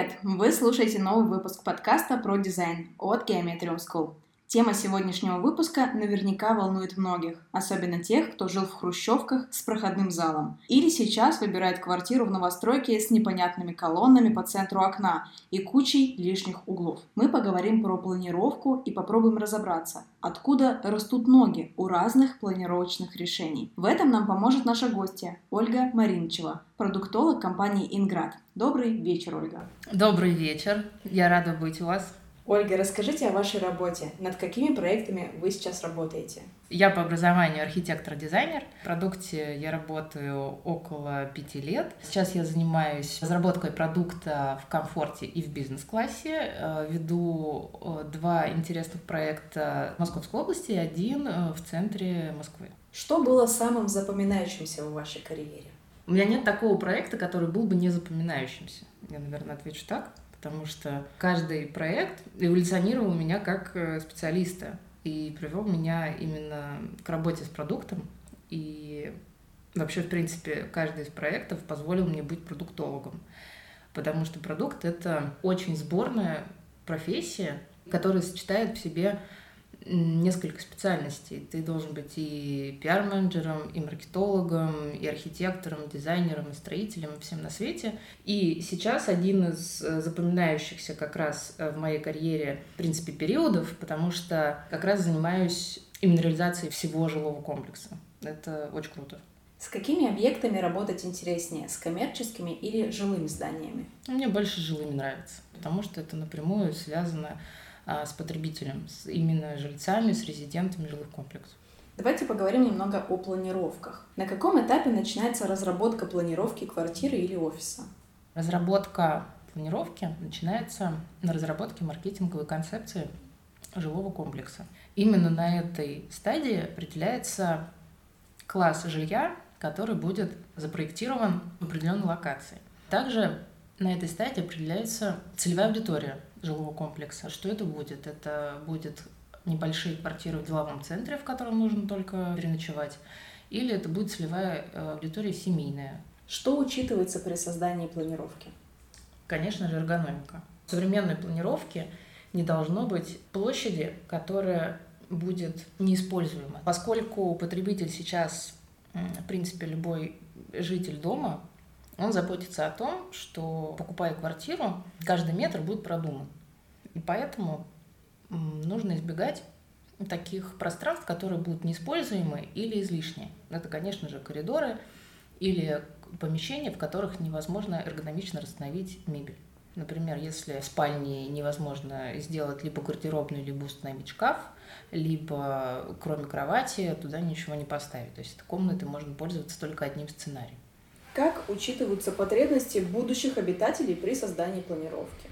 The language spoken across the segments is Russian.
привет! Вы слушаете новый выпуск подкаста про дизайн от Geometrium School. Тема сегодняшнего выпуска наверняка волнует многих, особенно тех, кто жил в хрущевках с проходным залом, или сейчас выбирает квартиру в новостройке с непонятными колоннами по центру окна и кучей лишних углов. Мы поговорим про планировку и попробуем разобраться, откуда растут ноги у разных планировочных решений. В этом нам поможет наша гостья Ольга Маринчева, продуктолог компании «Инград». Добрый вечер, Ольга. Добрый вечер. Я рада быть у вас. Ольга, расскажите о вашей работе. Над какими проектами вы сейчас работаете? Я по образованию архитектор-дизайнер. В продукте я работаю около пяти лет. Сейчас я занимаюсь разработкой продукта в комфорте и в бизнес-классе. Э, веду э, два интересных проекта в Московской области и один э, в центре Москвы. Что было самым запоминающимся в вашей карьере? У меня нет такого проекта, который был бы не запоминающимся. Я, наверное, отвечу так потому что каждый проект эволюционировал меня как э, специалиста и привел меня именно к работе с продуктом. И вообще, в принципе, каждый из проектов позволил мне быть продуктологом, потому что продукт — это очень сборная профессия, которая сочетает в себе несколько специальностей. Ты должен быть и пиар-менеджером, и маркетологом, и архитектором, дизайнером, и строителем, и всем на свете. И сейчас один из э, запоминающихся как раз э, в моей карьере, в принципе, периодов, потому что как раз занимаюсь именно реализацией всего жилого комплекса. Это очень круто. С какими объектами работать интереснее? С коммерческими или жилыми зданиями? Мне больше жилыми нравится, потому что это напрямую связано с потребителем, с именно жильцами, с резидентами жилых комплексов. Давайте поговорим немного о планировках. На каком этапе начинается разработка планировки квартиры или офиса? Разработка планировки начинается на разработке маркетинговой концепции жилого комплекса. Именно на этой стадии определяется класс жилья, который будет запроектирован в определенной локации. Также на этой стадии определяется целевая аудитория жилого комплекса. Что это будет? Это будет небольшие квартиры в деловом центре, в котором нужно только переночевать, или это будет целевая э, аудитория семейная. Что учитывается при создании планировки? Конечно же, эргономика. В современной планировке не должно быть площади, которая будет неиспользуема. Поскольку потребитель сейчас, в принципе, любой житель дома он заботится о том, что, покупая квартиру, каждый метр будет продуман. И поэтому нужно избегать таких пространств, которые будут неиспользуемы или излишние. Это, конечно же, коридоры или помещения, в которых невозможно эргономично расстановить мебель. Например, если в спальне невозможно сделать либо гардеробную, либо установить шкаф, либо кроме кровати туда ничего не поставить. То есть комнаты можно пользоваться только одним сценарием. Как учитываются потребности будущих обитателей при создании планировки?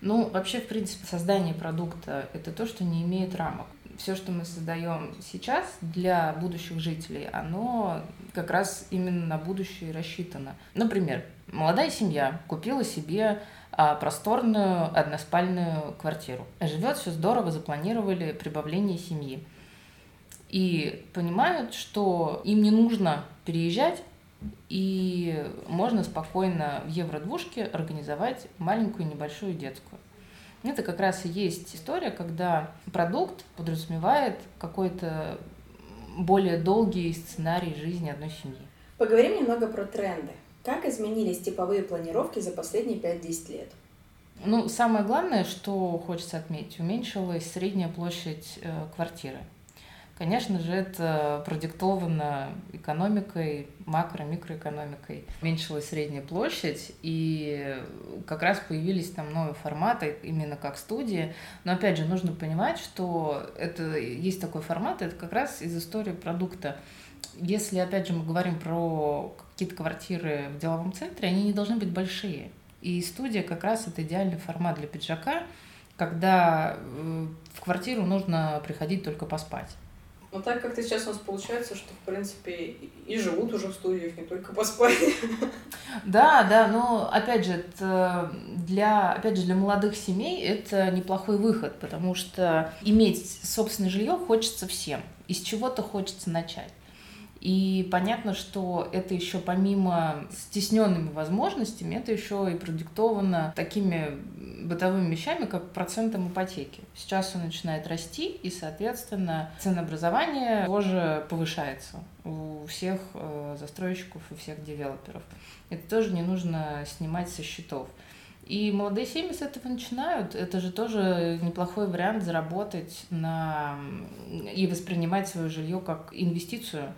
Ну, вообще, в принципе, создание продукта – это то, что не имеет рамок. Все, что мы создаем сейчас для будущих жителей, оно как раз именно на будущее рассчитано. Например, молодая семья купила себе а, просторную односпальную квартиру. Живет все здорово, запланировали прибавление семьи. И понимают, что им не нужно переезжать, и можно спокойно в евро-двушке организовать маленькую небольшую детскую. Это как раз и есть история, когда продукт подразумевает какой-то более долгий сценарий жизни одной семьи. Поговорим немного про тренды. Как изменились типовые планировки за последние 5-10 лет? Ну, самое главное, что хочется отметить, уменьшилась средняя площадь э, квартиры. Конечно же, это продиктовано экономикой, макро-микроэкономикой. Уменьшилась средняя площадь, и как раз появились там новые форматы, именно как студии. Но опять же, нужно понимать, что это есть такой формат, это как раз из истории продукта. Если, опять же, мы говорим про какие-то квартиры в деловом центре, они не должны быть большие. И студия как раз это идеальный формат для пиджака, когда э, в квартиру нужно приходить только поспать. Но так как-то сейчас у нас получается, что, в принципе, и живут уже в студиях, не только по спальне. Да, да, но, опять же, для, опять же, для молодых семей это неплохой выход, потому что иметь собственное жилье хочется всем, из чего-то хочется начать. И понятно, что это еще помимо стесненными возможностями, это еще и продиктовано такими бытовыми вещами, как процентом ипотеки. Сейчас он начинает расти, и, соответственно, ценообразование тоже повышается у всех э, застройщиков и всех девелоперов. Это тоже не нужно снимать со счетов. И молодые семьи с этого начинают. Это же тоже неплохой вариант заработать на и воспринимать свое жилье как инвестицию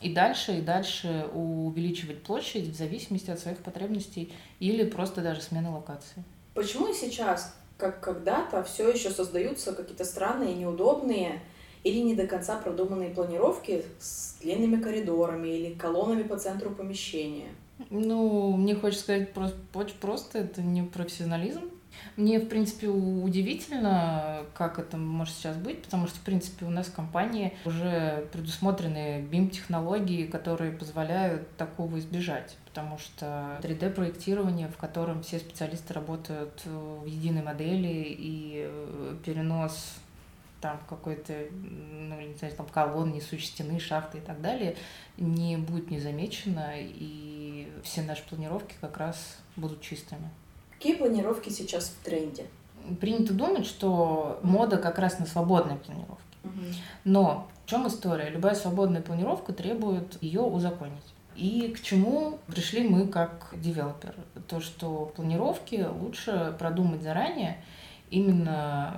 и дальше, и дальше увеличивать площадь в зависимости от своих потребностей или просто даже смены локации. Почему сейчас, как когда-то, все еще создаются какие-то странные, неудобные или не до конца продуманные планировки с длинными коридорами или колоннами по центру помещения? Ну, мне хочется сказать просто, просто, это не профессионализм, мне, в принципе, удивительно, как это может сейчас быть, потому что, в принципе, у нас в компании уже предусмотрены BIM-технологии, которые позволяют такого избежать потому что 3D-проектирование, в котором все специалисты работают в единой модели и э, перенос там какой-то, ну, не знаю, там колонн, несущей стены, шахты и так далее, не будет незамечено, и все наши планировки как раз будут чистыми. Какие планировки сейчас в тренде? Принято думать, что мода как раз на свободные планировки. Но в чем история? Любая свободная планировка требует ее узаконить. И к чему пришли мы как девелопер? То, что планировки лучше продумать заранее, именно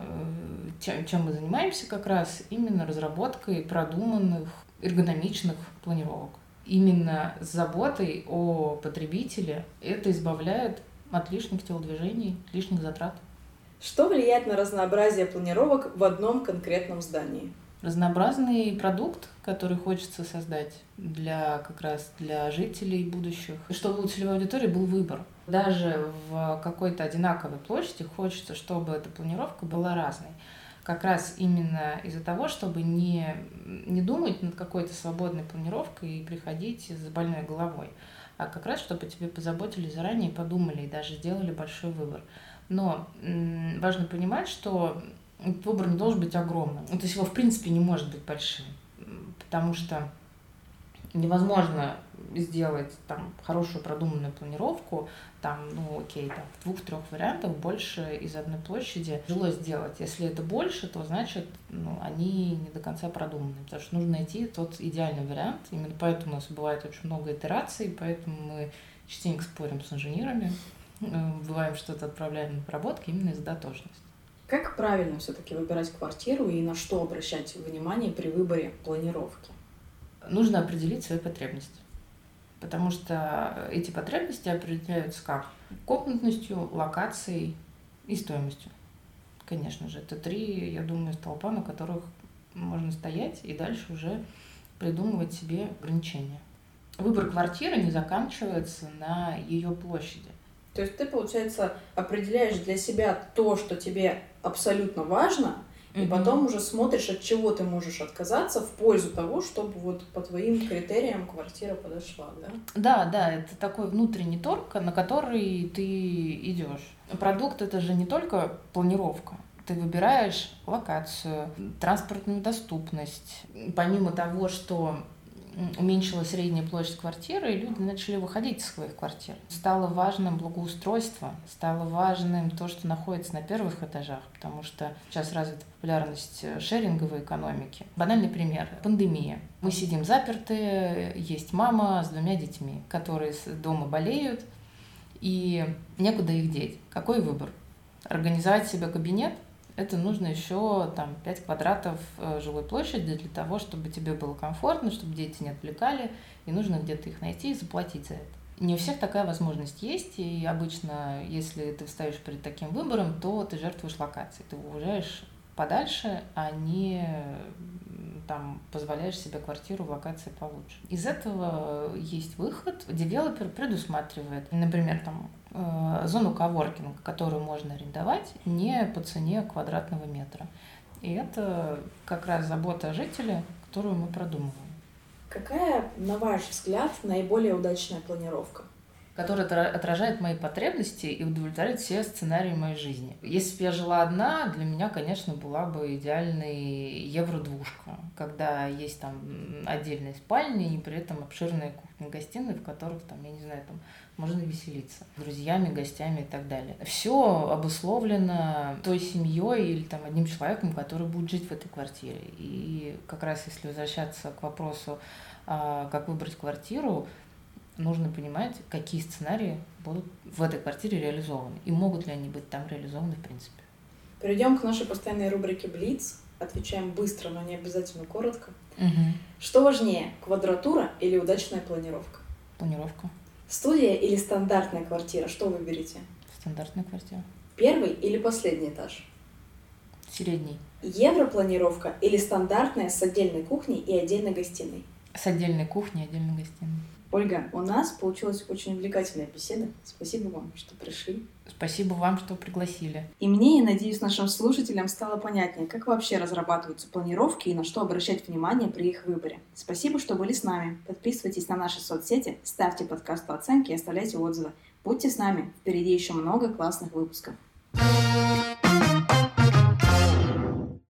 э, чем мы занимаемся как раз, именно разработкой продуманных эргономичных планировок. Именно с заботой о потребителе это избавляет от лишних телодвижений, лишних затрат. Что влияет на разнообразие планировок в одном конкретном здании? Разнообразный продукт, который хочется создать для как раз для жителей будущих, и чтобы у целевой аудитории был выбор. Даже в какой-то одинаковой площади хочется, чтобы эта планировка была разной. Как раз именно из-за того, чтобы не, не думать над какой-то свободной планировкой и приходить с больной головой а как раз, чтобы тебе позаботились заранее, подумали и даже сделали большой выбор. Но важно понимать, что выбор не должен быть огромным. То есть его, в принципе, не может быть большим, потому что невозможно сделать там хорошую продуманную планировку, там, ну окей, там в двух-трех вариантах больше из одной площади жило сделать. Если это больше, то значит, ну, они не до конца продуманы, потому что нужно найти тот идеальный вариант. Именно поэтому у нас бывает очень много итераций, поэтому мы частенько спорим с инженерами, э, бываем что-то отправляем на проработки именно из-за дотошности. Как правильно все-таки выбирать квартиру и на что обращать внимание при выборе планировки? Нужно определить свои потребности потому что эти потребности определяются как? Комнатностью, локацией и стоимостью. Конечно же, это три, я думаю, столпа, на которых можно стоять и дальше уже придумывать себе ограничения. Выбор квартиры не заканчивается на ее площади. То есть ты, получается, определяешь для себя то, что тебе абсолютно важно, и потом уже смотришь, от чего ты можешь отказаться в пользу того, чтобы вот по твоим критериям квартира подошла, да? Да, да, это такой внутренний торг, на который ты идешь. Продукт это же не только планировка. Ты выбираешь локацию, транспортную доступность. Помимо того, что уменьшилась средняя площадь квартиры, и люди начали выходить из своих квартир. Стало важным благоустройство, стало важным то, что находится на первых этажах, потому что сейчас развита популярность шеринговой экономики. Банальный пример. Пандемия. Мы сидим заперты, есть мама с двумя детьми, которые дома болеют, и некуда их деть. Какой выбор? Организовать себе кабинет – это нужно еще там 5 квадратов э, жилой площади для того, чтобы тебе было комфортно, чтобы дети не отвлекали, и нужно где-то их найти и заплатить за это. Не у всех такая возможность есть, и обычно, если ты встаешь перед таким выбором, то ты жертвуешь локацией, ты уезжаешь подальше, а не там позволяешь себе квартиру в локации получше. Из этого есть выход. Девелопер предусматривает, например, там Э, зону коворкинга, которую можно арендовать не по цене квадратного метра. И это как раз забота о жителе, которую мы продумываем. Какая, на ваш взгляд, наиболее удачная планировка? Который отражает мои потребности и удовлетворяет все сценарии моей жизни. Если бы я жила одна, для меня, конечно, была бы идеальный евро-двушка, когда есть там отдельная спальня и при этом обширная кухня-гостиная, в которых там, я не знаю, там можно веселиться с друзьями, гостями и так далее. Все обусловлено той семьей или там одним человеком, который будет жить в этой квартире. И как раз если возвращаться к вопросу, а, как выбрать квартиру, нужно понимать, какие сценарии будут в этой квартире реализованы и могут ли они быть там реализованы в принципе. Перейдем к нашей постоянной рубрике Блиц. Отвечаем быстро, но не обязательно коротко. Угу. Что важнее, квадратура или удачная планировка? Планировка. Студия или стандартная квартира? Что выберете? Стандартная квартира. Первый или последний этаж? Средний. Европланировка или стандартная с отдельной кухней и отдельной гостиной? С отдельной кухней и отдельной гостиной. Ольга, у нас получилась очень увлекательная беседа. Спасибо вам, что пришли. Спасибо вам, что пригласили. И мне, и, надеюсь, нашим слушателям стало понятнее, как вообще разрабатываются планировки и на что обращать внимание при их выборе. Спасибо, что были с нами. Подписывайтесь на наши соцсети, ставьте подкасту оценки и оставляйте отзывы. Будьте с нами, впереди еще много классных выпусков.